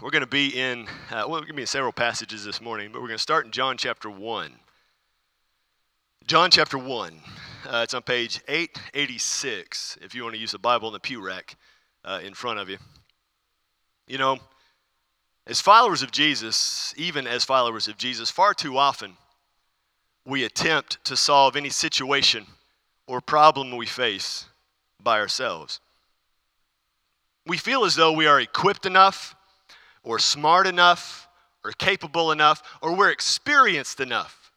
We're going to be in, uh, well, we're going to be in several passages this morning, but we're going to start in John chapter 1. John chapter 1. Uh, it's on page 886 if you want to use the Bible in the pew rack uh, in front of you. You know, as followers of Jesus, even as followers of Jesus, far too often we attempt to solve any situation or problem we face by ourselves. We feel as though we are equipped enough, or smart enough, or capable enough, or we're experienced enough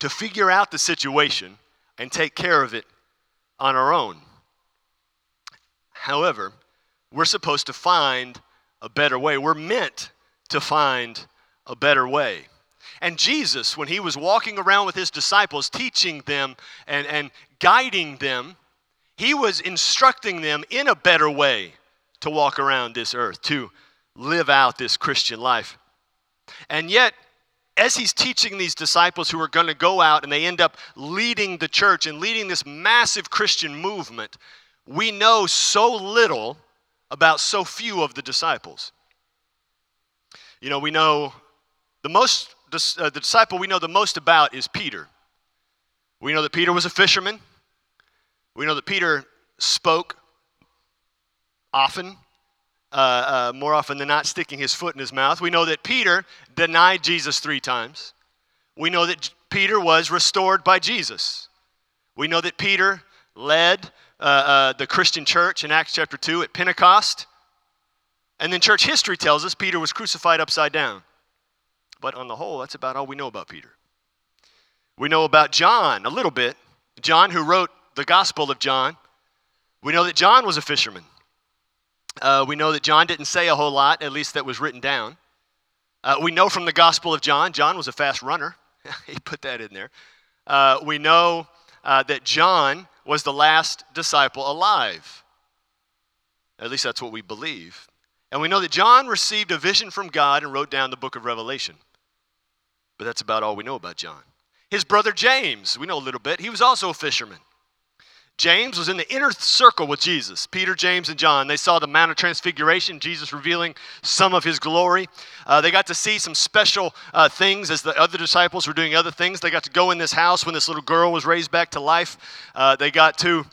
to figure out the situation and take care of it on our own. However, we're supposed to find a better way. We're meant to find a better way. And Jesus, when he was walking around with his disciples, teaching them and, and guiding them, he was instructing them in a better way to walk around this earth, to live out this Christian life. And yet, as he's teaching these disciples who are going to go out and they end up leading the church and leading this massive Christian movement, we know so little about so few of the disciples. You know, we know the most, uh, the disciple we know the most about is Peter. We know that Peter was a fisherman. We know that Peter spoke often, uh, uh, more often than not, sticking his foot in his mouth. We know that Peter denied Jesus three times. We know that Peter was restored by Jesus. We know that Peter led uh, uh the Christian church in Acts chapter 2 at Pentecost. And then church history tells us Peter was crucified upside down. But on the whole, that's about all we know about Peter. We know about John a little bit. John, who wrote the Gospel of John. We know that John was a fisherman. Uh, we know that John didn't say a whole lot, at least that was written down. Uh, we know from the Gospel of John, John was a fast runner. he put that in there. Uh, we know uh, that John was the last disciple alive. At least that's what we believe. And we know that John received a vision from God and wrote down the book of Revelation. But that's about all we know about John. His brother James, we know a little bit, he was also a fisherman. James was in the inner circle with Jesus. Peter, James, and John. They saw the Mount of Transfiguration, Jesus revealing some of his glory. Uh, they got to see some special uh, things as the other disciples were doing other things. They got to go in this house when this little girl was raised back to life. Uh, they got to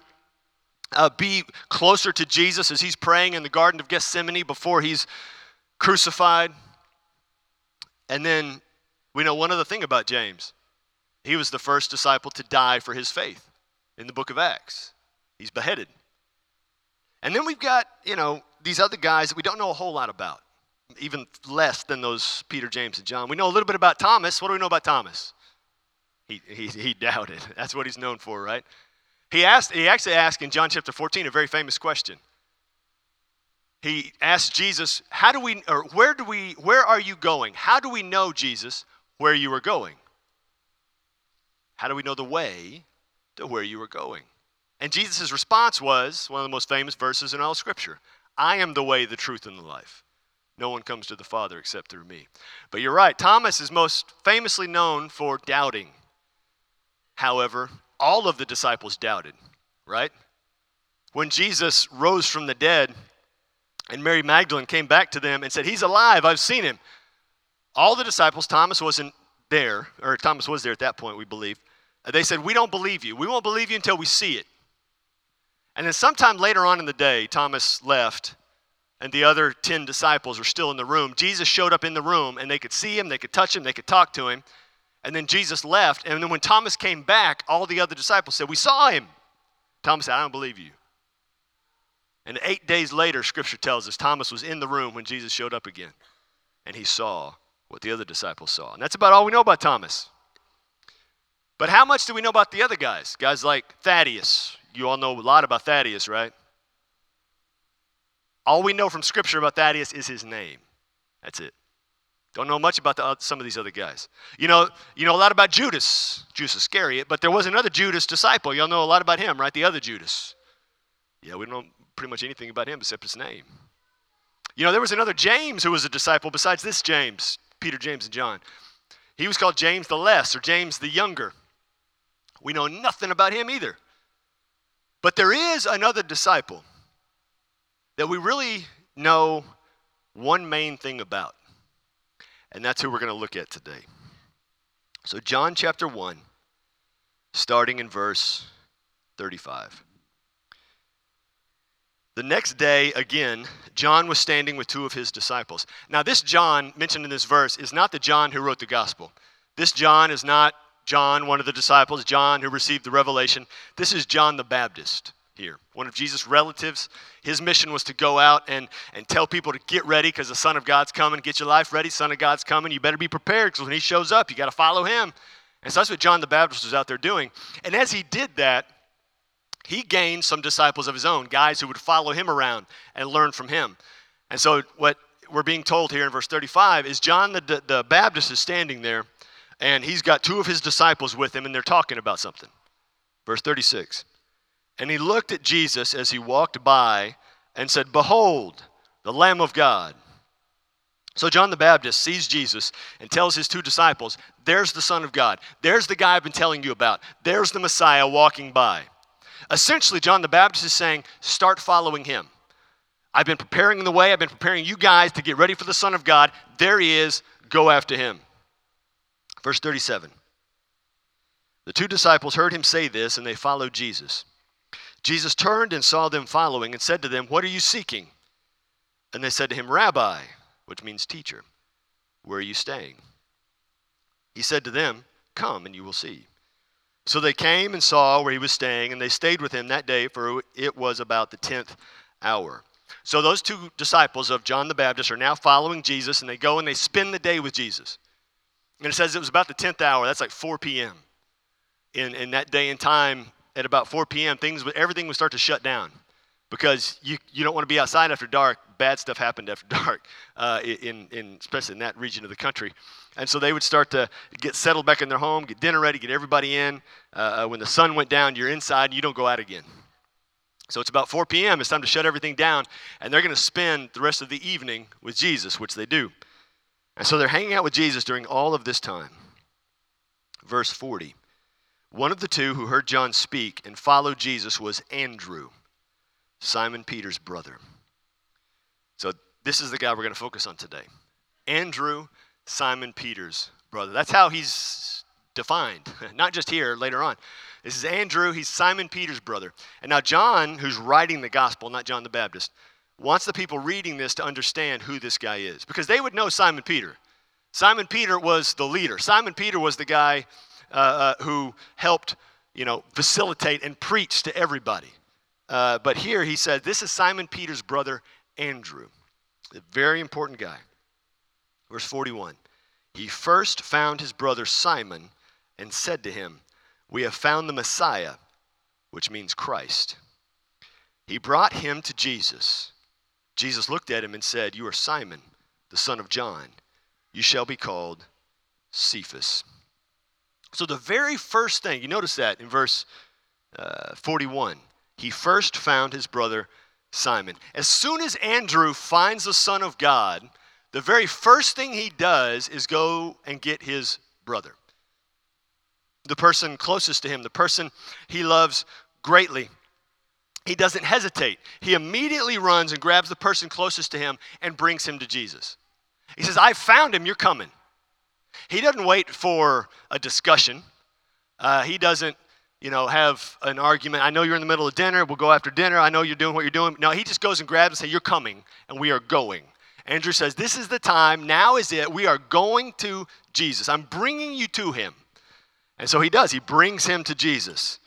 uh, be closer to Jesus as he's praying in the Garden of Gethsemane before he's crucified. And then we know one other thing about James he was the first disciple to die for his faith in the book of Acts. He's beheaded. And then we've got, you know, these other guys that we don't know a whole lot about, even less than those Peter, James, and John. We know a little bit about Thomas. What do we know about Thomas? He, he, he doubted. That's what he's known for, right? He, asked, he actually asked in John chapter 14 a very famous question. He asked Jesus, How do we, or where do we, where are you going? How do we know, Jesus, where you are going? How do we know the way to where you were going? And Jesus' response was one of the most famous verses in all Scripture I am the way, the truth, and the life. No one comes to the Father except through me. But you're right, Thomas is most famously known for doubting. However, all of the disciples doubted, right? When Jesus rose from the dead and Mary Magdalene came back to them and said, He's alive, I've seen him. All the disciples, Thomas wasn't there, or Thomas was there at that point, we believe. They said, We don't believe you. We won't believe you until we see it. And then sometime later on in the day, Thomas left, and the other 10 disciples were still in the room. Jesus showed up in the room, and they could see him, they could touch him, they could talk to him. And then Jesus left. And then when Thomas came back, all the other disciples said, We saw him. Thomas said, I don't believe you. And eight days later, scripture tells us Thomas was in the room when Jesus showed up again. And he saw what the other disciples saw. And that's about all we know about Thomas. But how much do we know about the other guys? Guys like Thaddeus. You all know a lot about Thaddeus, right? All we know from scripture about Thaddeus is his name. That's it. Don't know much about the, some of these other guys. You know, you know a lot about Judas, Judas Iscariot, but there was another Judas disciple. Y'all know a lot about him, right? The other Judas. Yeah, we don't know pretty much anything about him except his name. You know, there was another James who was a disciple besides this James, Peter, James, and John. He was called James the Less or James the Younger. We know nothing about him either. But there is another disciple that we really know one main thing about. And that's who we're going to look at today. So, John chapter 1, starting in verse 35. The next day, again, John was standing with two of his disciples. Now, this John mentioned in this verse is not the John who wrote the gospel. This John is not John, one of the disciples, John who received the revelation. This is John the Baptist here, one of Jesus' relatives. His mission was to go out and, and tell people to get ready because the Son of God's coming. Get your life ready. Son of God's coming. You better be prepared because when he shows up, you got to follow him. And so that's what John the Baptist was out there doing. And as he did that, he gained some disciples of his own, guys who would follow him around and learn from him. And so, what we're being told here in verse 35 is John the, the Baptist is standing there, and he's got two of his disciples with him, and they're talking about something. Verse 36 And he looked at Jesus as he walked by and said, Behold, the Lamb of God. So John the Baptist sees Jesus and tells his two disciples, There's the Son of God. There's the guy I've been telling you about. There's the Messiah walking by. Essentially, John the Baptist is saying, Start following him. I've been preparing the way. I've been preparing you guys to get ready for the Son of God. There he is. Go after him. Verse 37. The two disciples heard him say this, and they followed Jesus. Jesus turned and saw them following and said to them, What are you seeking? And they said to him, Rabbi, which means teacher, where are you staying? He said to them, Come and you will see. So they came and saw where he was staying, and they stayed with him that day, for it was about the tenth hour. So those two disciples of John the Baptist are now following Jesus, and they go and they spend the day with Jesus. And it says it was about the 10th hour. That's like 4 p.m. In, in that day and time, at about 4 p.m., things everything would start to shut down because you, you don't want to be outside after dark. Bad stuff happened after dark, uh, in, in, especially in that region of the country. And so they would start to get settled back in their home, get dinner ready, get everybody in. Uh, uh when the sun went down, you're inside, and you don't go out again. So it's about 4 p.m. It's time to shut everything down, and they're going to spend the rest of the evening with Jesus, which they do. And so they're hanging out with Jesus during all of this time. Verse 40 One of the two who heard John speak and followed Jesus was Andrew, Simon Peter's brother. So this is the guy we're going to focus on today. Andrew, Simon Peter's brother. That's how he's defined, not just here, later on. This is Andrew, he's Simon Peter's brother. And now, John, who's writing the gospel, not John the Baptist, wants the people reading this to understand who this guy is because they would know Simon Peter. Simon Peter was the leader. Simon Peter was the guy uh, uh, who helped, you know, facilitate and preach to everybody. Uh, but here he said, This is Simon Peter's brother, Andrew. A very important guy. Verse 41 He first found his brother Simon and said to him, We have found the Messiah, which means Christ. He brought him to Jesus. Jesus looked at him and said, You are Simon, the son of John. You shall be called Cephas. So, the very first thing, you notice that in verse uh, 41, he first found his brother Simon. As soon as Andrew finds the Son of God, the very first thing he does is go and get his brother. The person closest to him, the person he loves greatly. He doesn't hesitate. He immediately runs and grabs the person closest to him and brings him to Jesus. He says, I found him, you're coming. He doesn't wait for a discussion. Uh, he doesn't, you know, have an argument. I know you're in the middle of dinner. We'll go after dinner. I know you're doing what you're doing. No, he just goes and grabs and says, You're coming, and we are going. Andrew says, This is the time. Now is it. We are going to Jesus. I'm bringing you to him. And so he does. He brings him to Jesus.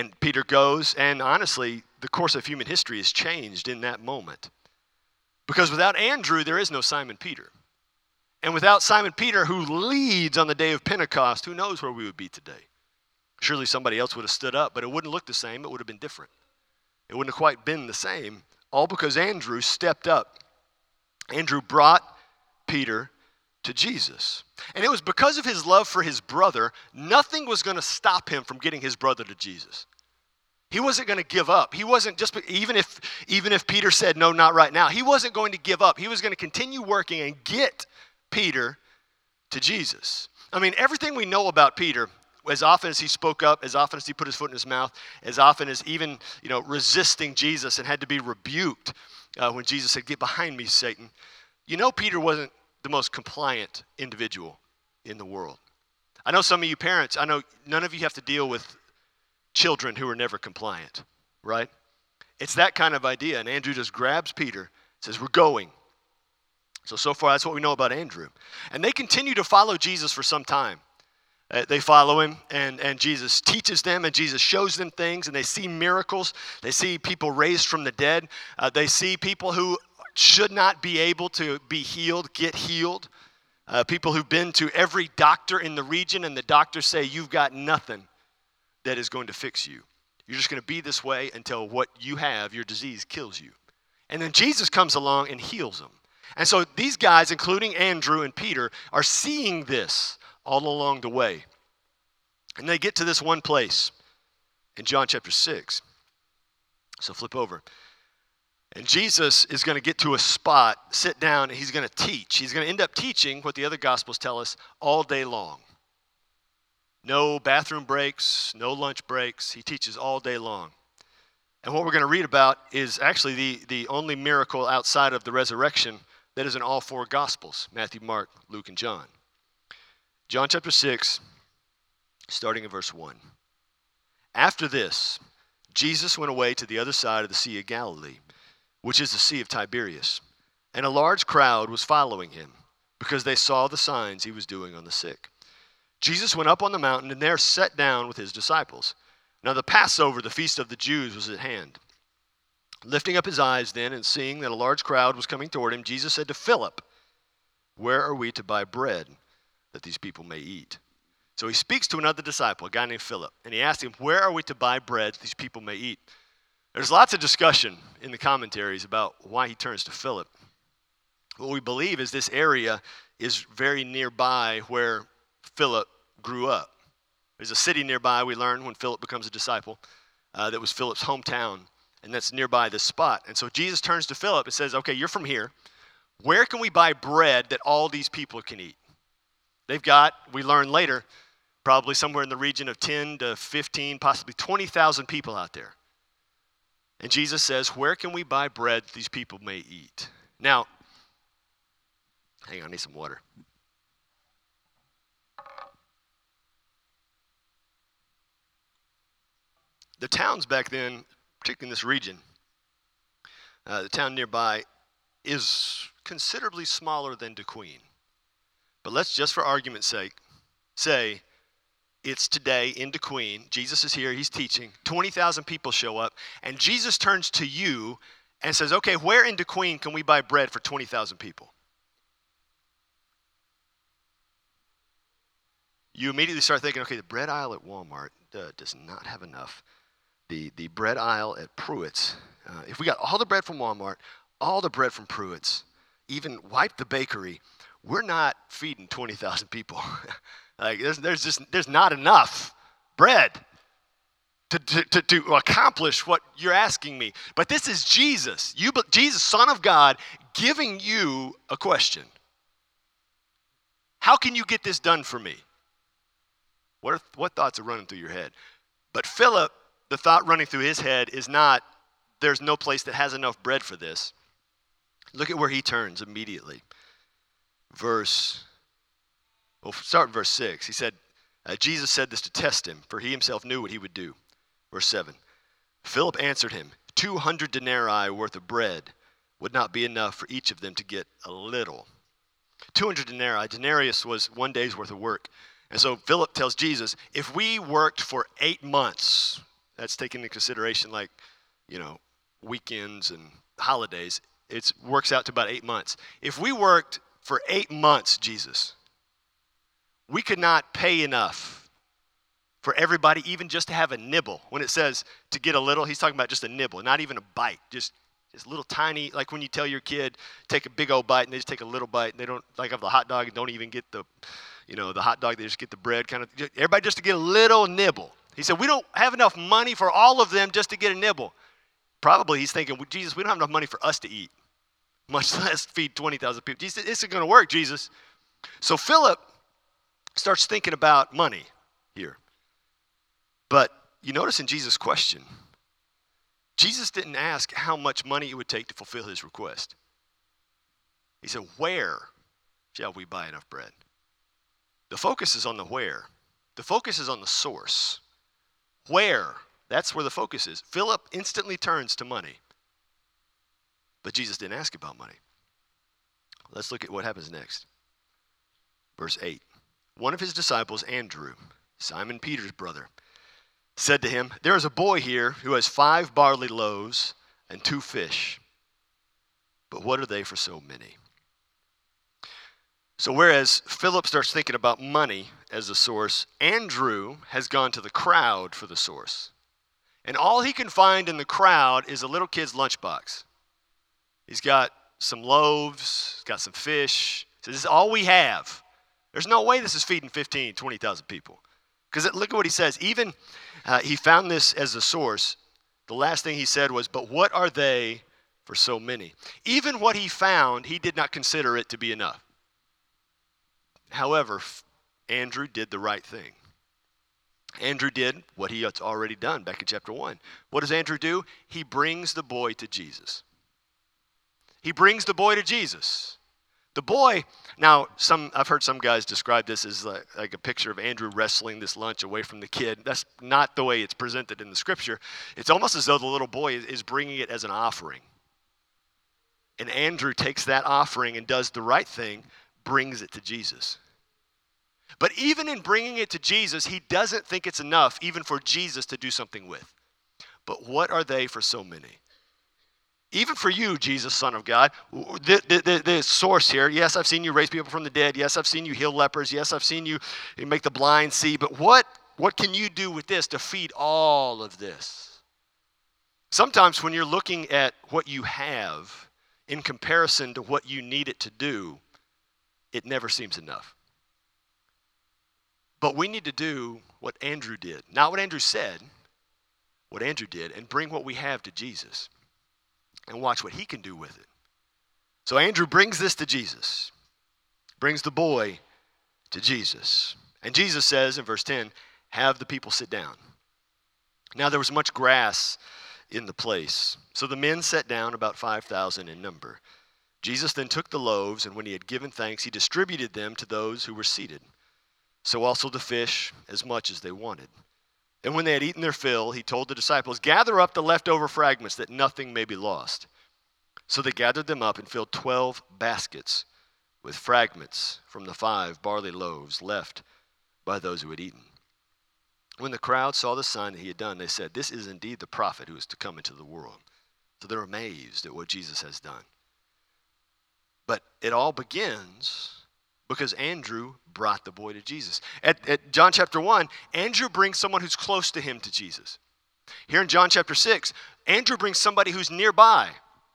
And Peter goes, and honestly, the course of human history is changed in that moment. Because without Andrew, there is no Simon Peter. And without Simon Peter, who leads on the day of Pentecost, who knows where we would be today? Surely somebody else would have stood up, but it wouldn't look the same. It would have been different. It wouldn't have quite been the same all because Andrew stepped up. Andrew brought Peter to Jesus. And it was because of his love for his brother, nothing was going to stop him from getting his brother to Jesus. He wasn't going to give up. He wasn't just even if even if Peter said no not right now, he wasn't going to give up. He was going to continue working and get Peter to Jesus. I mean, everything we know about Peter as often as he spoke up, as often as he put his foot in his mouth, as often as even, you know, resisting Jesus and had to be rebuked, uh, when Jesus said, Get behind me, Satan. You know, Peter wasn't the most compliant individual in the world. I know some of you parents, I know none of you have to deal with children who are never compliant, right? It's that kind of idea. And Andrew just grabs Peter, says, We're going. So, so far, that's what we know about Andrew. And they continue to follow Jesus for some time. Uh, they follow him, and, and Jesus teaches them, and Jesus shows them things, and they see miracles. They see people raised from the dead. Uh, they see people who should not be able to be healed get healed. Uh, people who've been to every doctor in the region, and the doctors say, You've got nothing that is going to fix you. You're just going to be this way until what you have, your disease, kills you. And then Jesus comes along and heals them. And so these guys, including Andrew and Peter, are seeing this all along the way. And they get to this one place in John chapter 6. So flip over. And Jesus is going to get to a spot, sit down, and he's going to teach. He's going to end up teaching what the other gospels tell us all day long. No bathroom breaks, no lunch breaks. He teaches all day long. And what we're going to read about is actually the, the only miracle outside of the resurrection that is in all four gospels Matthew, Mark, Luke, and John. John chapter 6, starting in verse 1. After this, Jesus went away to the other side of the Sea of Galilee, which is the Sea of Tiberias, and a large crowd was following him because they saw the signs he was doing on the sick. Jesus went up on the mountain and there sat down with his disciples. Now the Passover, the feast of the Jews, was at hand. Lifting up his eyes then and seeing that a large crowd was coming toward him, Jesus said to Philip, Where are we to buy bread? that these people may eat. So he speaks to another disciple, a guy named Philip, and he asks him, Where are we to buy bread that these people may eat? There's lots of discussion in the commentaries about why he turns to Philip. What we believe is this area is very nearby where Philip grew up. There's a city nearby, we learn when Philip becomes a disciple, uh, that was Philip's hometown, and that's nearby this spot. And so Jesus turns to Philip and says, Okay, you're from here. Where can we buy bread that all these people can eat? They've got, we learn later, probably somewhere in the region of 10 to 15, possibly 20,000 people out there. And Jesus says, Where can we buy bread that these people may eat? Now, hang on, I need some water. The towns back then, particularly in this region, uh, the town nearby is considerably smaller than DeQueen. But let's just for argument's sake say it's today in DeQueen. Jesus is here, he's teaching. 20,000 people show up, and Jesus turns to you and says, Okay, where in DeQueen can we buy bread for 20,000 people? You immediately start thinking, okay, the bread aisle at Walmart uh, does not have enough. The, the bread aisle at Pruitt's, uh, if we got all the bread from Walmart, all the bread from Pruitt's, even wipe the bakery, we're not feeding 20,000 people. like there's, there's just there's not enough bread to, to, to, to, accomplish what you're asking me. But this is Jesus, you, Jesus, Son of God, giving you a question. How can you get this done for me? What, are, what thoughts are running through your head? But Philip, the thought running through his head is not, there's no place that has enough bread for this. Look at where he turns immediately verse, well, start in verse 6. He said, uh, Jesus said this to test him, for he himself knew what he would do. Verse 7 Philip answered him, 200 denarii worth of bread would not be enough for each of them to get a little. 200 denarii, denarius was one day's worth of work. And so Philip tells Jesus, if we worked for eight months, that's taken into consideration like, you know, weekends and holidays, it works out to about eight months. If we worked for eight months, Jesus. We could not pay enough for everybody, even just to have a nibble. When it says to get a little, he's talking about just a nibble, not even a bite, just just little tiny, like when you tell your kid take a big old bite and they just take a little bite and they don't like have the hot dog and don't even get the, you know, the hot dog. They just get the bread, kind of. Everybody just to get a little nibble. He said we don't have enough money for all of them just to get a nibble. Probably he's thinking, well, Jesus, we don't have enough money for us to eat much less feed 20,000 people. Jesus, this isn't going to work, Jesus. So Philip starts thinking about money here. But you notice in Jesus' question, Jesus didn't ask how much money it would take to fulfill his request. He said, Where shall we buy enough bread? The focus is on the where, the focus is on the source. Where? That's where the focus is. Philip instantly turns to money. But Jesus didn't ask about money. Let's look at what happens next. Verse 8 One of his disciples, Andrew, Simon Peter's brother, said to him, There is a boy here who has five barley loaves and two fish. But what are they for so many? So, whereas Philip starts thinking about money as a source, Andrew has gone to the crowd for the source. And all he can find in the crowd is a little kid's lunchbox. He's got some loaves, he's got some fish. Says, This is all we have. There's no way this is feeding 15, 20,000 people. Because look at what he says. Even uh, he found this as a source. The last thing he said was, But what are they for so many? Even what he found, he did not consider it to be enough. However, Andrew did the right thing. Andrew did what he had already done back in chapter 1. What does Andrew do? He brings the boy to Jesus. He brings the boy to Jesus. The boy, now some I've heard some guys describe this as like, like, a picture of Andrew wrestling this lunch away from the kid. That's not the way it's presented in the scripture. It's almost as though the little boy is bringing it as an offering. And Andrew takes that offering and does the right thing, brings it to Jesus. But even in bringing it to Jesus, he doesn't think it's enough even for Jesus to do something with. But what are they for so many? Even for you, Jesus, Son of God, the, the, the, source here, yes, I've seen you raise people from the dead. Yes, I've seen you heal lepers. Yes, I've seen you make the blind see. But what, what can you do with this to feed all of this? Sometimes when you're looking at what you have in comparison to what you need it to do, it never seems enough. But we need to do what Andrew did. Not what Andrew said, what Andrew did, and bring what we have to Jesus and watch what he can do with it. So Andrew brings this to Jesus, brings the boy to Jesus. And Jesus says in verse 10, Have the people sit down. Now there was much grass in the place. So the men sat down, about 5,000 in number. Jesus then took the loaves, and when he had given thanks, he distributed them to those who were seated. So also the fish, as much as they wanted. And when they had eaten their fill, he told the disciples, Gather up the leftover fragments, that nothing may be lost. So they gathered them up and filled twelve baskets with fragments from the five barley loaves left by those who had eaten. When the crowd saw the sign that he had done, they said, This is indeed the prophet who is to come into the world. So they're amazed at what Jesus has done. But it all begins because Andrew brought the boy to Jesus. At, at, John chapter 1, Andrew brings someone who's close to him to Jesus. Here in John chapter 6, Andrew brings somebody who's nearby,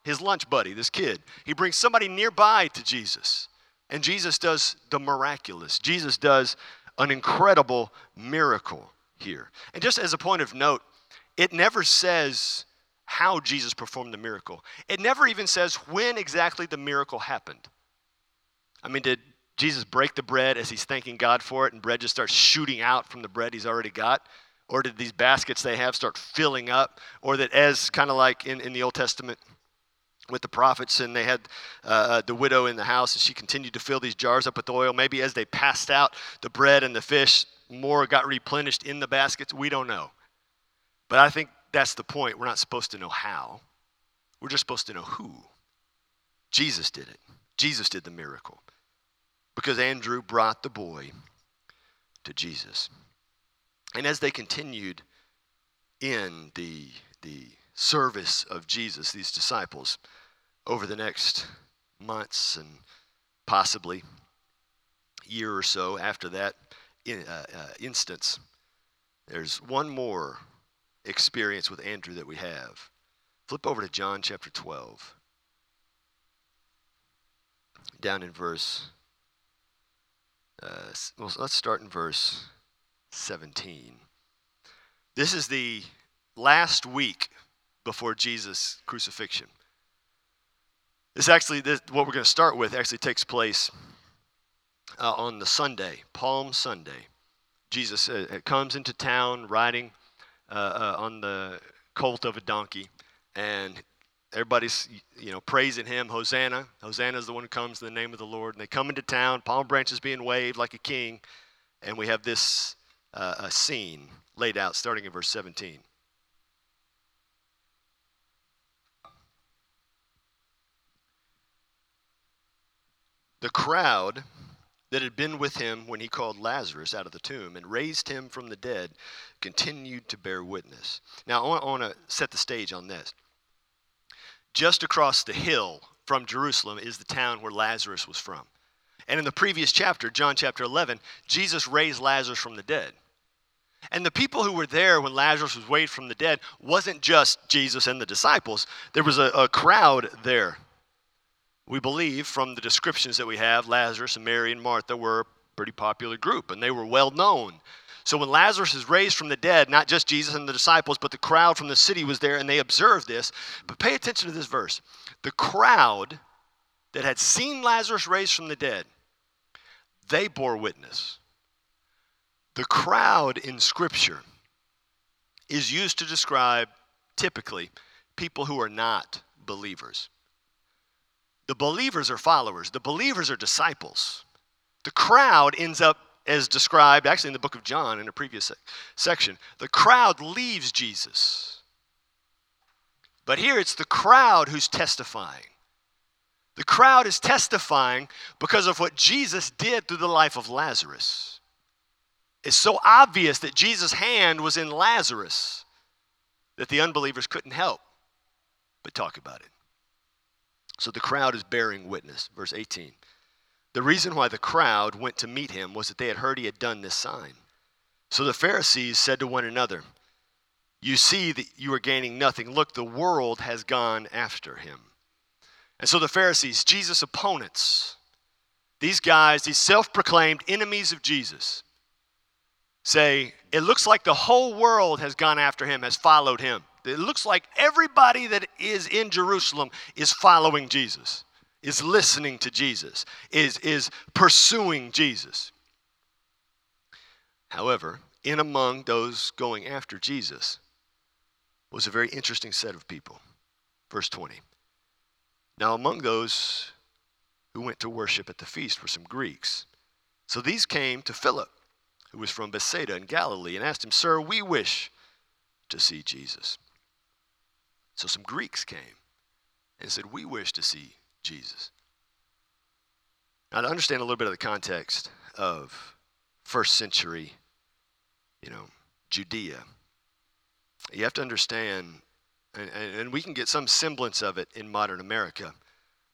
his lunch buddy, this kid. He brings somebody nearby to Jesus. And Jesus does the miraculous. Jesus does an incredible miracle here. And just as a point of note, it never says how Jesus performed the miracle. It never even says when exactly the miracle happened. I mean, did Jesus break the bread as he's thanking God for it, and bread just starts shooting out from the bread he's already got? Or did these baskets they have start filling up? Or that, as kind of like in, in the Old Testament with the prophets, and they had uh, uh, the widow in the house, and she continued to fill these jars up with oil. Maybe as they passed out the bread and the fish, more got replenished in the baskets. We don't know. But I think that's the point. We're not supposed to know how, we're just supposed to know who. Jesus did it, Jesus did the miracle because Andrew brought the boy to Jesus. And as they continued in the, the service of Jesus, these disciples, over the next months and possibly year or so after that in, uh, uh, instance, there's one more experience with Andrew that we have. Flip over to John chapter 12, down in verse uh, well, let's start in verse 17. This is the last week before Jesus' crucifixion. This actually, this, what we're going to start with, actually takes place uh, on the Sunday, Palm Sunday. Jesus uh, comes into town riding uh, uh, on the colt of a donkey, and everybody's you know praising him hosanna. Hosanna is the one who comes in the name of the lord. And they come into town palm branches being waved like a king. And we have this uh, a scene laid out starting in verse 17 the crowd that had been with him when he called Lazarus out of the tomb and raised him from the dead continued to bear witness. Now, I want to set the stage on this. Just across the hill from Jerusalem is the town where Lazarus was from. And in the previous chapter, John chapter 11, Jesus raised Lazarus from the dead. And the people who were there when Lazarus was raised from the dead wasn't just Jesus and the disciples, there was a, a crowd there we believe from the descriptions that we have, Lazarus and Mary and Martha were a pretty popular group and they were well known. So when Lazarus is raised from the dead, not just Jesus and the disciples, but the crowd from the city was there and they observed this. But pay attention to this verse. The crowd that had seen Lazarus raised from the dead, they bore witness. The crowd in Scripture is used to describe typically people who are not believers. The believers are followers, the believers are disciples. The crowd ends up, as described actually in the book of John in a previous section, the crowd leaves Jesus. But here it's the crowd who's testifying. The crowd is testifying because of what Jesus did through the life of Lazarus. It's so obvious that Jesus' hand was in Lazarus that the unbelievers couldn't help but talk about it. So the crowd is bearing witness. Verse 18. The reason why the crowd went to meet him was that they had heard he had done this sign. So the Pharisees said to one another, You see that you are gaining nothing. Look, the world has gone after him. And so the Pharisees, Jesus' opponents, these guys, these self proclaimed enemies of Jesus, say, It looks like the whole world has gone after him, has followed him. It looks like everybody that is in Jerusalem is following Jesus, is listening to Jesus, is, is pursuing Jesus. However, in among those going after Jesus was a very interesting set of people. Verse 20. Now, among those who went to worship at the feast were some Greeks. So these came to Philip, who was from Bethsaida in Galilee, and asked him, Sir, we wish to see Jesus. So some Greeks came and said, We wish to see Jesus. Now, to understand a little bit of the context of first century, you know, Judea, you have to understand, and, and we can get some semblance of it in modern America,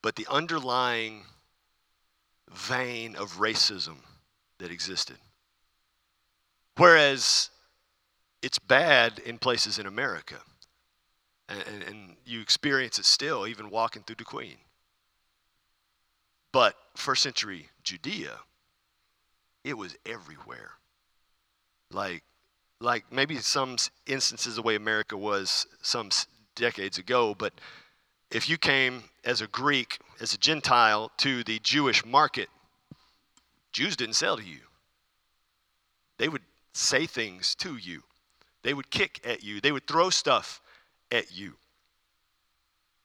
but the underlying vein of racism that existed. Whereas it's bad in places in America and, and you experience it still, even walking through DeQueen. But first century Judea, it was everywhere. Like, like maybe some instances the way America was some decades ago, but if you came as a Greek, as a Gentile to the Jewish market, Jews didn't sell to you. They would say things to you. They would kick at you. They would throw stuff at you.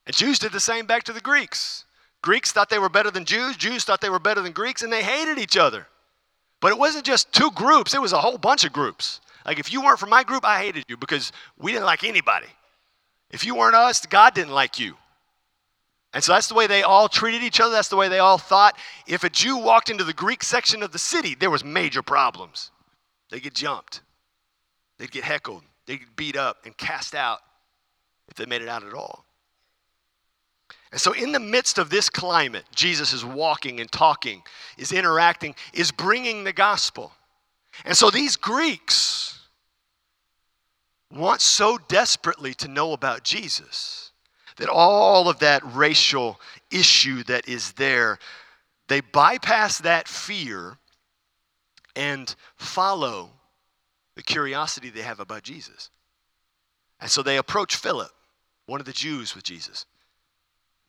And Jews did the same back to the Greeks. Greeks thought they were better than Jews, Jews thought they were better than Greeks, and they hated each other. But it wasn't just two groups, it was a whole bunch of groups. Like if you weren't from my group, I hated you because we didn't like anybody. If you weren't us, God didn't like you. And so that's the way they all treated each other. That's the way they all thought. If a Jew walked into the Greek section of the city, there was major problems. They'd get jumped. They'd get heckled. They'd get beat up and cast out if they made it out at all. And so, in the midst of this climate, Jesus is walking and talking, is interacting, is bringing the gospel. And so, these Greeks want so desperately to know about Jesus that all of that racial issue that is there, they bypass that fear and follow the curiosity they have about Jesus. And so they approach Philip one of the Jews with Jesus.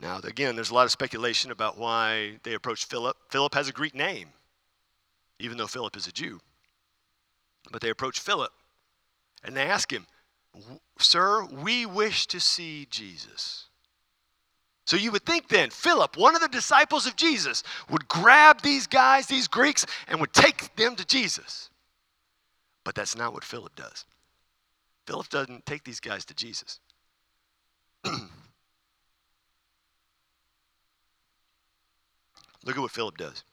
Now, again, there's a lot of speculation about why they approached Philip. Philip has a Greek name, even though Philip is a Jew. But they approach Philip and they ask him, Sir, we wish to see Jesus. So you would think then, Philip, one of the disciples of Jesus, would grab these guys, these Greeks, and would take them to Jesus. But that's not what Philip does. Philip doesn't take these guys to Jesus. Look at what Philip does.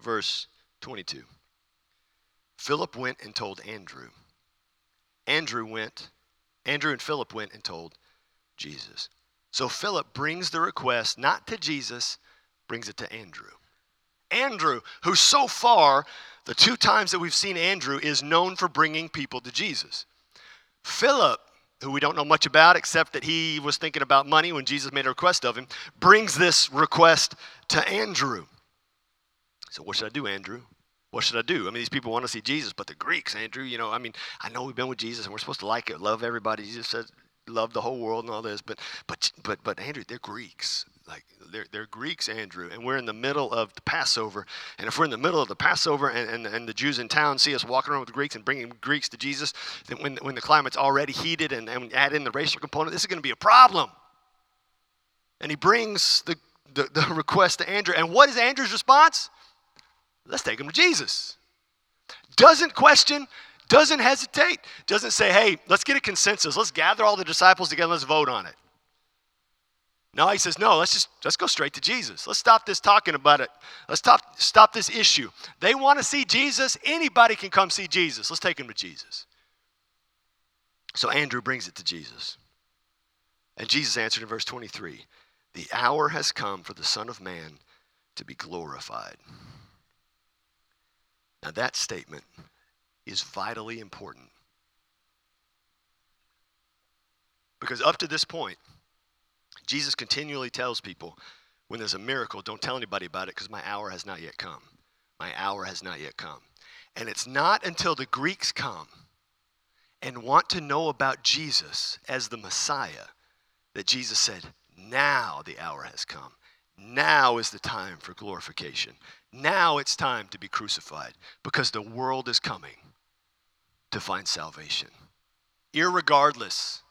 Verse 22. Philip went and told Andrew. Andrew went, Andrew and Philip went and told Jesus. So Philip brings the request not to Jesus, brings it to Andrew. Andrew, who so far, the two times that we've seen Andrew, is known for bringing people to Jesus. Philip, who we don't know much about except that he was thinking about money when Jesus made a request of him, brings this request to Andrew. So, what should I do, Andrew? What should I do? I mean, these people want to see Jesus, but the Greeks, Andrew, you know, I mean, I know we've been with Jesus and we're supposed to like it, love everybody. Jesus says, love the whole world and all this, but but but but Andrew, they're Greeks. Like they're they're Greeks, Andrew, and we're in the middle of the Passover. And if we're in the middle of the Passover and, and, and the Jews in town see us walking around with Greeks and bringing Greeks to Jesus, then when when the climate's already heated and, and add in the racial component, this is going to be a problem. And he brings the, the, the request to Andrew. And what is Andrew's response? Let's take him to Jesus. Doesn't question, doesn't hesitate, doesn't say, hey, let's get a consensus. Let's gather all the disciples together, let's vote on it. No, he says, no, let's just let's go straight to Jesus. Let's stop this talking about it. Let's stop, stop this issue. They want to see Jesus. Anybody can come see Jesus. Let's take him to Jesus. So Andrew brings it to Jesus. And Jesus answered in verse 23 The hour has come for the Son of Man to be glorified. Now, that statement is vitally important. Because up to this point, Jesus continually tells people when there's a miracle, don't tell anybody about it because my hour has not yet come. My hour has not yet come. And it's not until the Greeks come and want to know about Jesus as the Messiah that Jesus said, Now the hour has come. Now is the time for glorification. Now it's time to be crucified because the world is coming to find salvation. Irregardless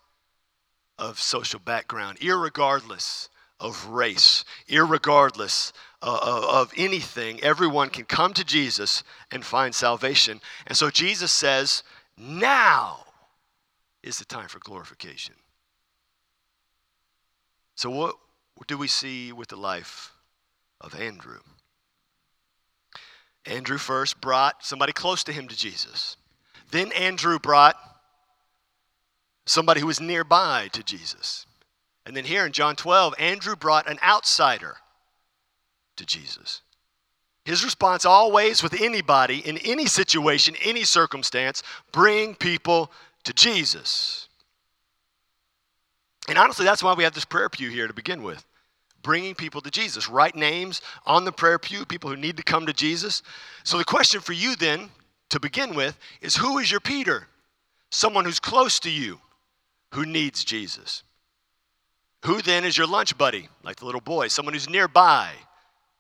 of social background, irregardless of race, irregardless uh, uh, of anything, everyone can come to Jesus and find salvation. And so Jesus says, now is the time for glorification. So, what do we see with the life of Andrew? Andrew first brought somebody close to him to Jesus. Then Andrew brought somebody who was nearby to Jesus. And then here in John 12, Andrew brought an outsider to Jesus. His response always with anybody, in any situation, any circumstance, bring people to Jesus. And honestly, that's why we have this prayer pew here to begin with bringing people to Jesus. Write names on the prayer pew, people who need to come to Jesus. So the question for you then, to begin with, is who is your Peter? Someone who's close to you who needs Jesus. Who then is your lunch buddy, like the little boy? Someone who's nearby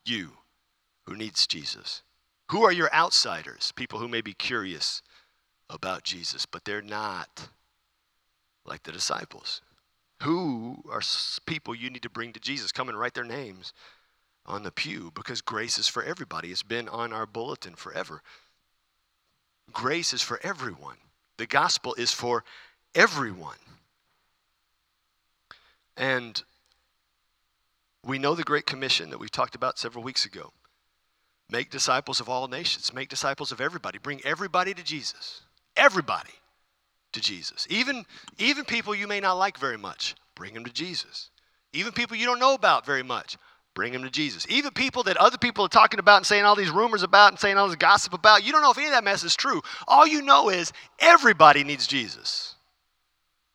you who needs Jesus. Who are your outsiders? People who may be curious about Jesus, but they're not like the disciples. Who are people you need to bring to Jesus? Come and write their names on the pew because grace is for everybody. It's been on our bulletin forever. Grace is for everyone, the gospel is for everyone. And we know the Great Commission that we talked about several weeks ago make disciples of all nations, make disciples of everybody, bring everybody to Jesus. Everybody to Jesus. Even, even people you may not like very much, bring them to Jesus. Even people you don't know about very much, bring them to Jesus. Even people that other people are talking about and saying all these rumors about and saying all this gossip about, you don't know if any of that mess is true. All you know is everybody needs Jesus.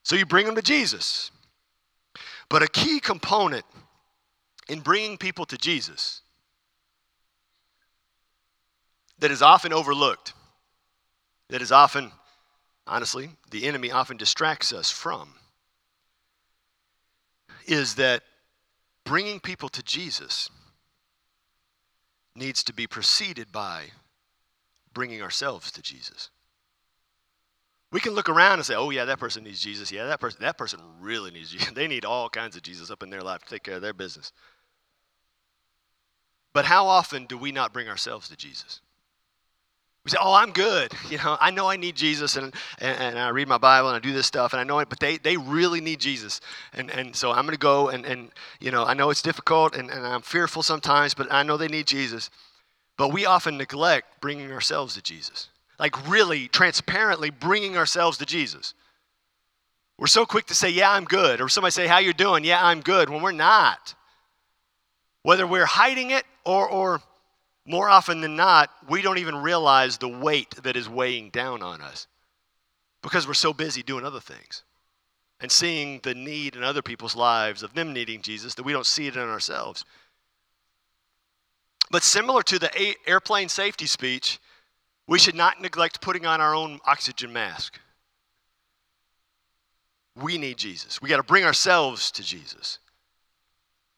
So you bring them to Jesus. But a key component in bringing people to Jesus that is often overlooked, that is often honestly, the enemy often distracts us from is that bringing people to Jesus needs to be preceded by bringing ourselves to Jesus. We can look around and say, "Oh yeah, that person needs Jesus. Yeah, that person that person really needs Jesus. They need all kinds of Jesus up in their life to take care of their business." But how often do we not bring ourselves to Jesus? We say, "Oh, I'm good. You know, I know I need Jesus, and, and, and, I read my Bible and I do this stuff, and I know it. But they, they really need Jesus, and and so I'm going to go and and you know I know it's difficult and, and I'm fearful sometimes, but I know they need Jesus. But we often neglect bringing ourselves to Jesus, like really transparently bringing ourselves to Jesus. We're so quick to say, "Yeah, I'm good," or somebody say, "How you doing?" "Yeah, I'm good," when we're not. Whether we're hiding it or or more often than not, we don't even realize the weight that is weighing down on us because we're so busy doing other things and seeing the need in other people's lives of them needing Jesus that we don't see it in ourselves. But similar to the airplane safety speech, we should not neglect putting on our own oxygen mask. We need Jesus. We got to bring ourselves to Jesus.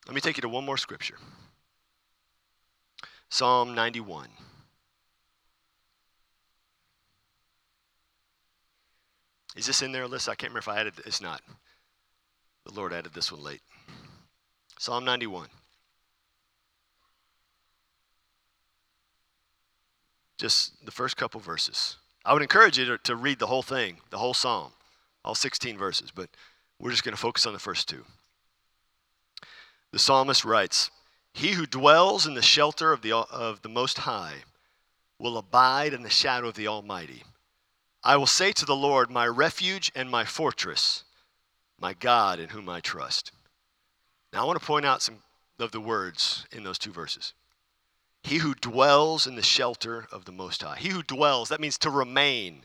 Let me take you to one more scripture. Psalm 91. Is this in there, Alyssa? I can't remember if I added it. It's not. The Lord added this one late. Psalm 91. Just the first couple verses. I would encourage you to, to read the whole thing, the whole psalm, all 16 verses, but we're just going to focus on the first two. The psalmist writes, he who dwells in the shelter of the, of the Most High will abide in the shadow of the Almighty. I will say to the Lord, My refuge and my fortress, my God in whom I trust. Now, I want to point out some of the words in those two verses. He who dwells in the shelter of the Most High. He who dwells, that means to remain,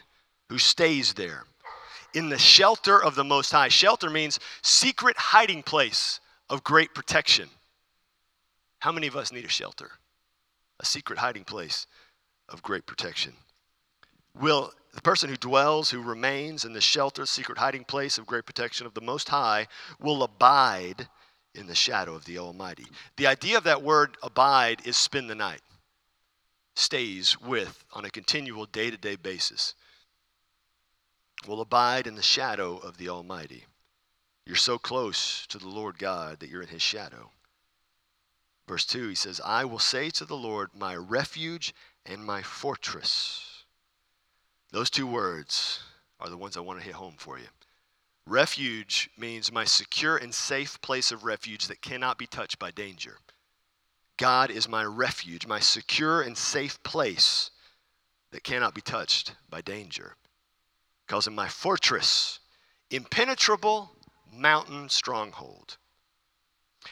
who stays there. In the shelter of the Most High. Shelter means secret hiding place of great protection. How many of us need a shelter? A secret hiding place of great protection. Will the person who dwells, who remains in the shelter, secret hiding place of great protection of the Most High, will abide in the shadow of the Almighty. The idea of that word abide is spend the night, stays with on a continual day to day basis. Will abide in the shadow of the Almighty. You're so close to the Lord God that you're in His shadow. Verse 2, he says, I will say to the Lord, my refuge and my fortress. Those two words are the ones I want to hit home for you. Refuge means my secure and safe place of refuge that cannot be touched by danger. God is my refuge, my secure and safe place that cannot be touched by danger. Calls him my fortress, impenetrable mountain stronghold.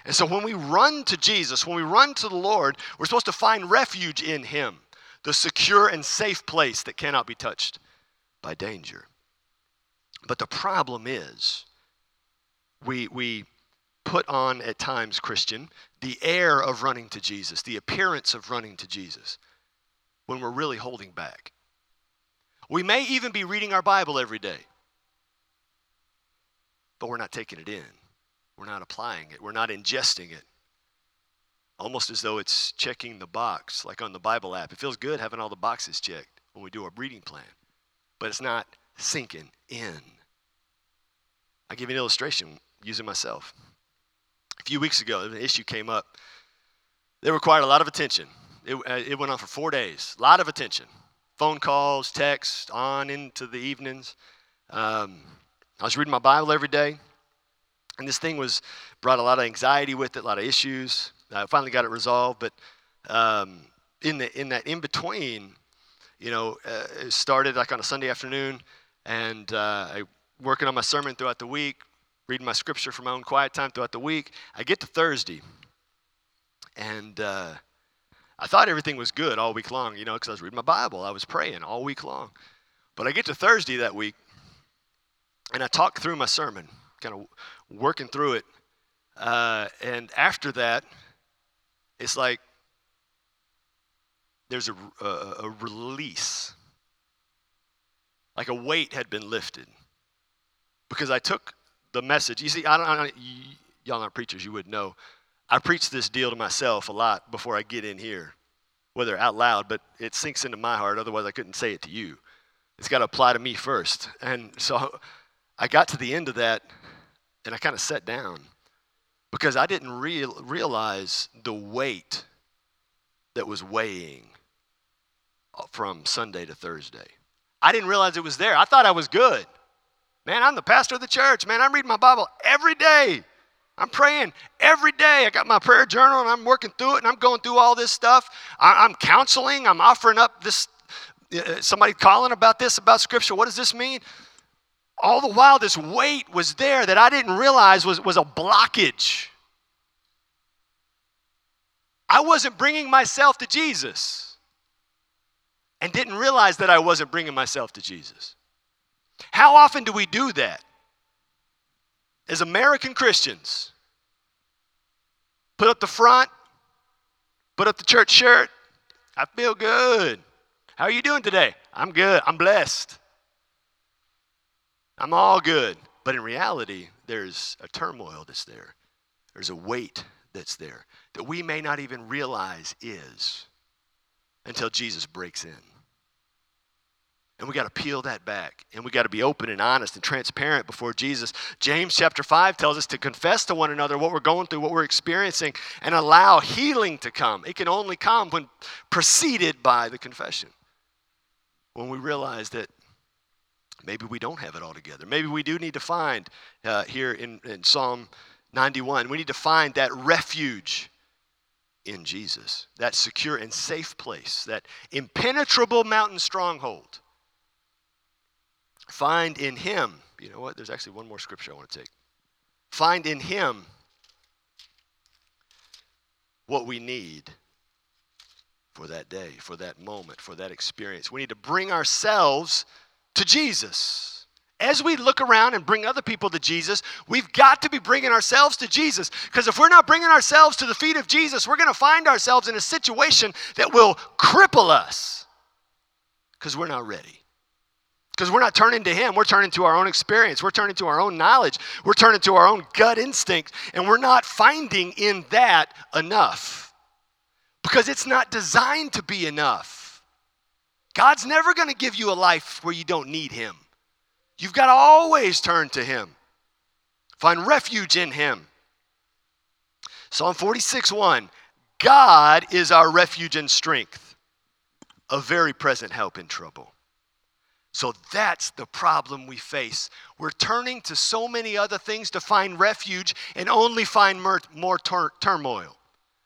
And so when we run to Jesus, when we run to the Lord, we're supposed to find refuge in Him, the secure and safe place that cannot be touched by danger. But the problem is, we, we put on at times, Christian, the air of running to Jesus, the appearance of running to Jesus, when we're really holding back. We may even be reading our Bible every day, but we're not taking it in. We're not applying it, we're not ingesting it. Almost as though it's checking the box, like on the Bible app. It feels good having all the boxes checked when we do our reading plan, but it's not sinking in. I'll give you an illustration using myself. A few weeks ago, an issue came up. It required a lot of attention. It, uh, it went on for four days, a lot of attention. Phone calls, texts, on into the evenings. Um, I was reading my Bible every day. And this thing was brought a lot of anxiety with it, a lot of issues. I finally got it resolved, but um, in the in that in between, you know, uh, it started like on a Sunday afternoon, and uh, I working on my sermon throughout the week, reading my scripture for my own quiet time throughout the week. I get to Thursday, and uh, I thought everything was good all week long, you know, because I was reading my Bible, I was praying all week long. But I get to Thursday that week, and I talk through my sermon, kind of working through it. Uh, and after that, it's like there's a, a, a release, like a weight had been lifted. Because I took the message. You see, I don't, I don't y'all aren't preachers, you would know. I preach this deal to myself a lot before I get in here, whether out loud, but it sinks into my heart. Otherwise, I couldn't say it to you. it's got to apply to me first. And so I got to the end of that and I kind of sat down because I didn't real, realize the weight that was weighing uh, from Sunday to Thursday. I didn't realize it was there. I thought I was good. Man, I'm the pastor of the church. Man, I'm reading my Bible every day. I'm praying every day. I got my prayer journal and I'm working through it and I'm going through all this stuff. I'm counseling. I'm offering up this, uh, somebody calling about this, about Scripture. What does this mean? All the while, this weight was there that I didn't realize was, was a blockage. I wasn't bringing myself to Jesus and didn't realize that I wasn't bringing myself to Jesus. How often do we do that? As American Christians, put up the front, put up the church shirt. I feel good. How are you doing today? I'm good. I'm blessed. I'm all good. But in reality, there's a turmoil that's there, there's a weight that's there that we may not even realize is until Jesus breaks in. And we got to peel that back. And we got to be open and honest and transparent before Jesus. James chapter 5 tells us to confess to one another what we're going through, what we're experiencing, and allow healing to come. It can only come when preceded by the confession. When we realize that maybe we don't have it all together. Maybe we do need to find uh, here in, in Psalm 91, we need to find that refuge in Jesus, that secure and safe place, that impenetrable mountain stronghold Find in him, you know what? There's actually one more scripture I want to take. Find in him what we need for that day, for that moment, for that experience. We need to bring ourselves to Jesus. As we look around and bring other people to Jesus, we've got to be bringing ourselves to Jesus. Because if we're not bringing ourselves to the feet of Jesus, we're going to find ourselves in a situation that will cripple us because we're not ready. Because we're not turning to Him, we're turning to our own experience, we're turning to our own knowledge, we're turning to our own gut instinct, and we're not finding in that enough. Because it's not designed to be enough. God's never going to give you a life where you don't need Him. You've got to always turn to Him, find refuge in Him. Psalm 46 1 God is our refuge and strength, a very present help in trouble. So that's the problem we face. We're turning to so many other things to find refuge and only find more, tur- turmoil,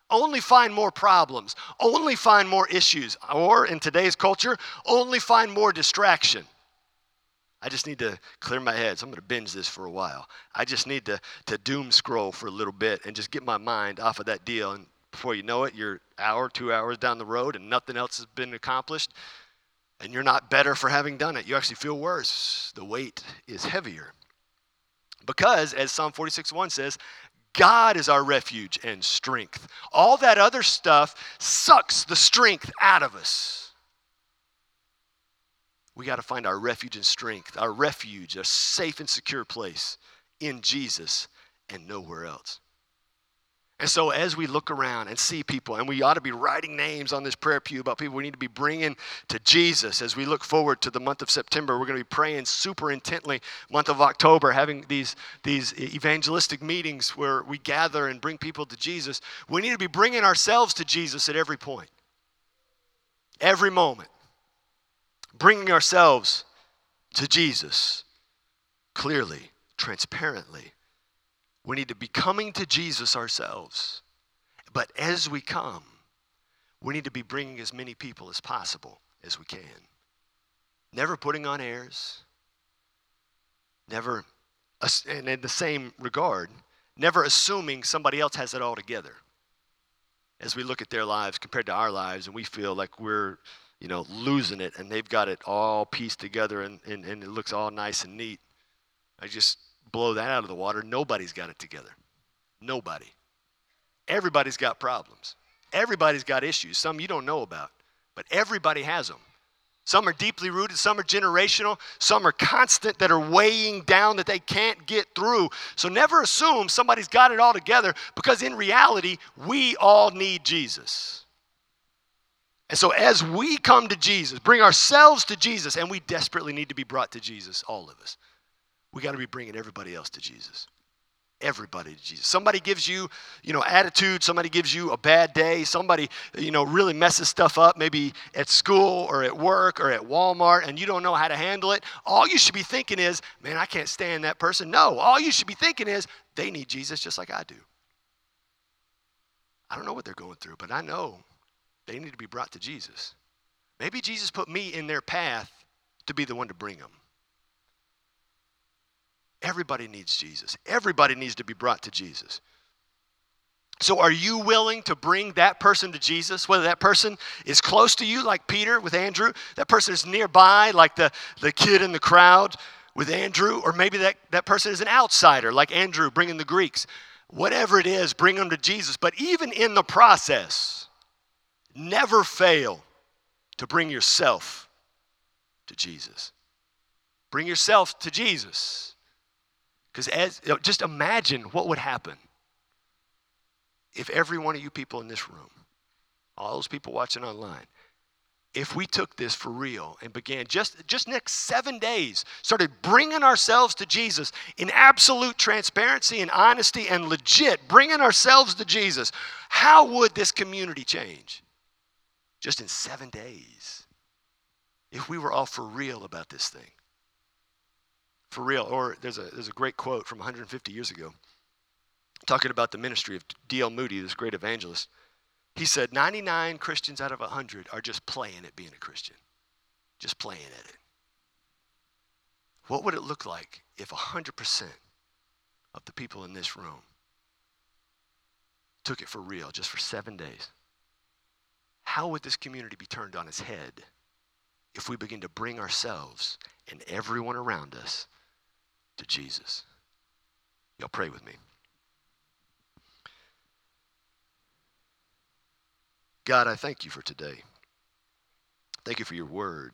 only find more problems, only find more issues, or in today's culture, only find more distraction. I just need to clear my head. So I'm going to binge this for a while. I just need to, to doom scroll for a little bit and just get my mind off of that deal. And before you know it, you're hour, two hours down the road and nothing else has been accomplished and you're not better for having done it. You actually feel worse. The weight is heavier. Because, as Psalm 46 1 says, God is our refuge and strength. All that other stuff sucks the strength out of us. We got to find our refuge and strength, our refuge, a safe and secure place in Jesus and nowhere else. And so, as we look around and see people, and we ought to be writing names on this prayer pew about people we need to be bringing to Jesus as we look forward to the month of September. We're going to be praying super intently, month of October, having these, these evangelistic meetings where we gather and bring people to Jesus. We need to be bringing ourselves to Jesus at every point, every moment, bringing ourselves to Jesus clearly, transparently we need to be coming to Jesus ourselves. But as we come, we need to be bringing as many people as possible as we can. Never putting on airs. Never, and in the same regard, never assuming somebody else has it all together. As we look at their lives compared to our lives, and we feel like we're, you know, losing it, and they've got it all pieced together, and, and, and it looks all nice and neat. I just blow that out of the water. Nobody's got it together. Nobody. Everybody's got problems. Everybody's got issues. Some you don't know about, but everybody has them. Some are deeply rooted, some are generational, some are constant that are weighing down that they can't get through. So never assume somebody's got it all together because in reality, we all need Jesus. And so, as we come to Jesus, bring ourselves to Jesus, and we desperately need to be brought to Jesus, all of us, we got to be bringing everybody else to Jesus everybody to Jesus. Somebody gives you, you know, attitude, somebody gives you a bad day, somebody, you know, really messes stuff up maybe at school or at work or at Walmart and you don't know how to handle it. All you should be thinking is, man, I can't stand that person. No, all you should be thinking is, they need Jesus just like I do. I don't know what they're going through, but I know they need to be brought to Jesus. Maybe Jesus put me in their path to be the one to bring them. Everybody needs Jesus. Everybody needs to be brought to Jesus. So, are you willing to bring that person to Jesus? Whether that person is close to you, like Peter with Andrew, that person is nearby, like the, the kid in the crowd with Andrew, or maybe that, that person is an outsider, like Andrew bringing the Greeks. Whatever it is, bring them to Jesus. But even in the process, never fail to bring yourself to Jesus. Bring yourself to Jesus. Because as you know, just imagine what would happen if every one of you people in this room, all those people watching online, if we took this for real and began just just next 7 days started bringing ourselves to Jesus in absolute transparency and honesty and legit bringing ourselves to Jesus how would this community change just in 7 days if we were all for real about this thing for real. Or there's a, there's a great quote from 150 years ago talking about the ministry of D.L. Moody, this great evangelist. He said 99 Christians out of 100 are just playing at being a Christian, just playing at it. What would it look like if 100% of the people in this room took it for real just for seven days? How would this community be turned on its head if we begin to bring ourselves and everyone around us to Jesus. Y'all pray with me. God, I thank you for today. Thank you for your word.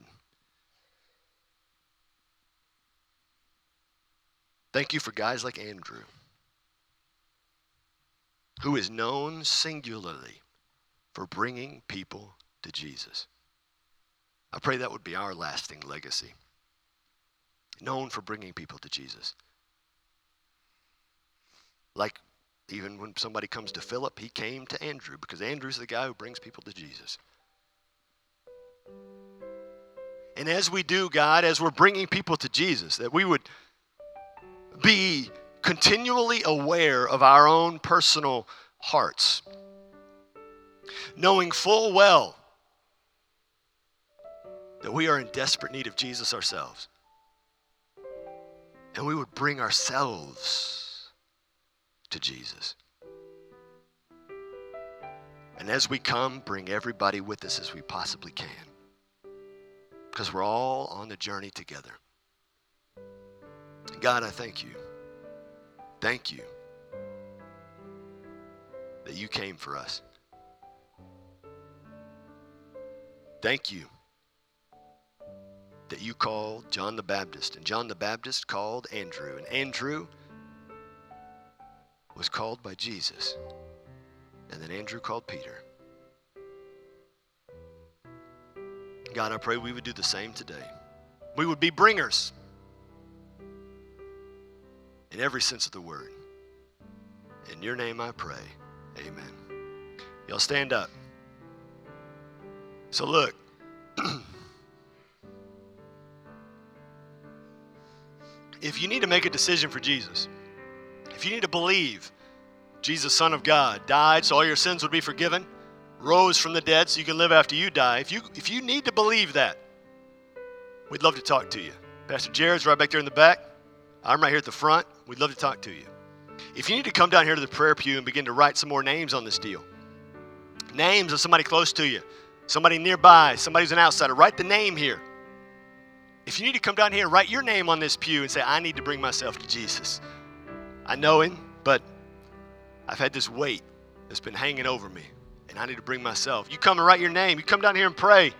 Thank you for guys like Andrew, who is known singularly for bringing people to Jesus. I pray that would be our lasting legacy known for bringing people to Jesus. Like even when somebody comes to Philip, he came to Andrew because Andrew's the guy who brings people to Jesus. And as we do, God, as we're bringing people to Jesus, that we would be continually aware of our own personal hearts, knowing full well that we are in desperate need of Jesus ourselves and we would bring ourselves to Jesus. And as we come, bring everybody with us as we possibly can. Because we're all on the journey together. God, I thank you. Thank you that you came for us. Thank you that you called John the Baptist, and John the Baptist called Andrew, and Andrew was called by Jesus, and then Andrew called Peter. God, I pray we would do the same today. We would be bringers in every sense of the word. In your name I pray. Amen. Y'all stand up. So, look. if you need to make a decision for Jesus, if you need to believe Jesus, Son of God, died so all your sins would be forgiven, rose from the dead so you can live after you die, if you, if you need to believe that, we'd love to talk to you. Pastor Jared's right back there in the back. I'm right here at the front. We'd love to talk to you. If you need to come down here to the prayer pew and begin to write some more names on this deal, names of somebody close to you, somebody nearby, somebody who's an outsider, write the name here. If you need to come down here and write your name on this pew and say, I need to bring myself to Jesus. I know him, but I've had this weight that's been hanging over me, and I need to bring myself. You come and write your name. You come down here and pray.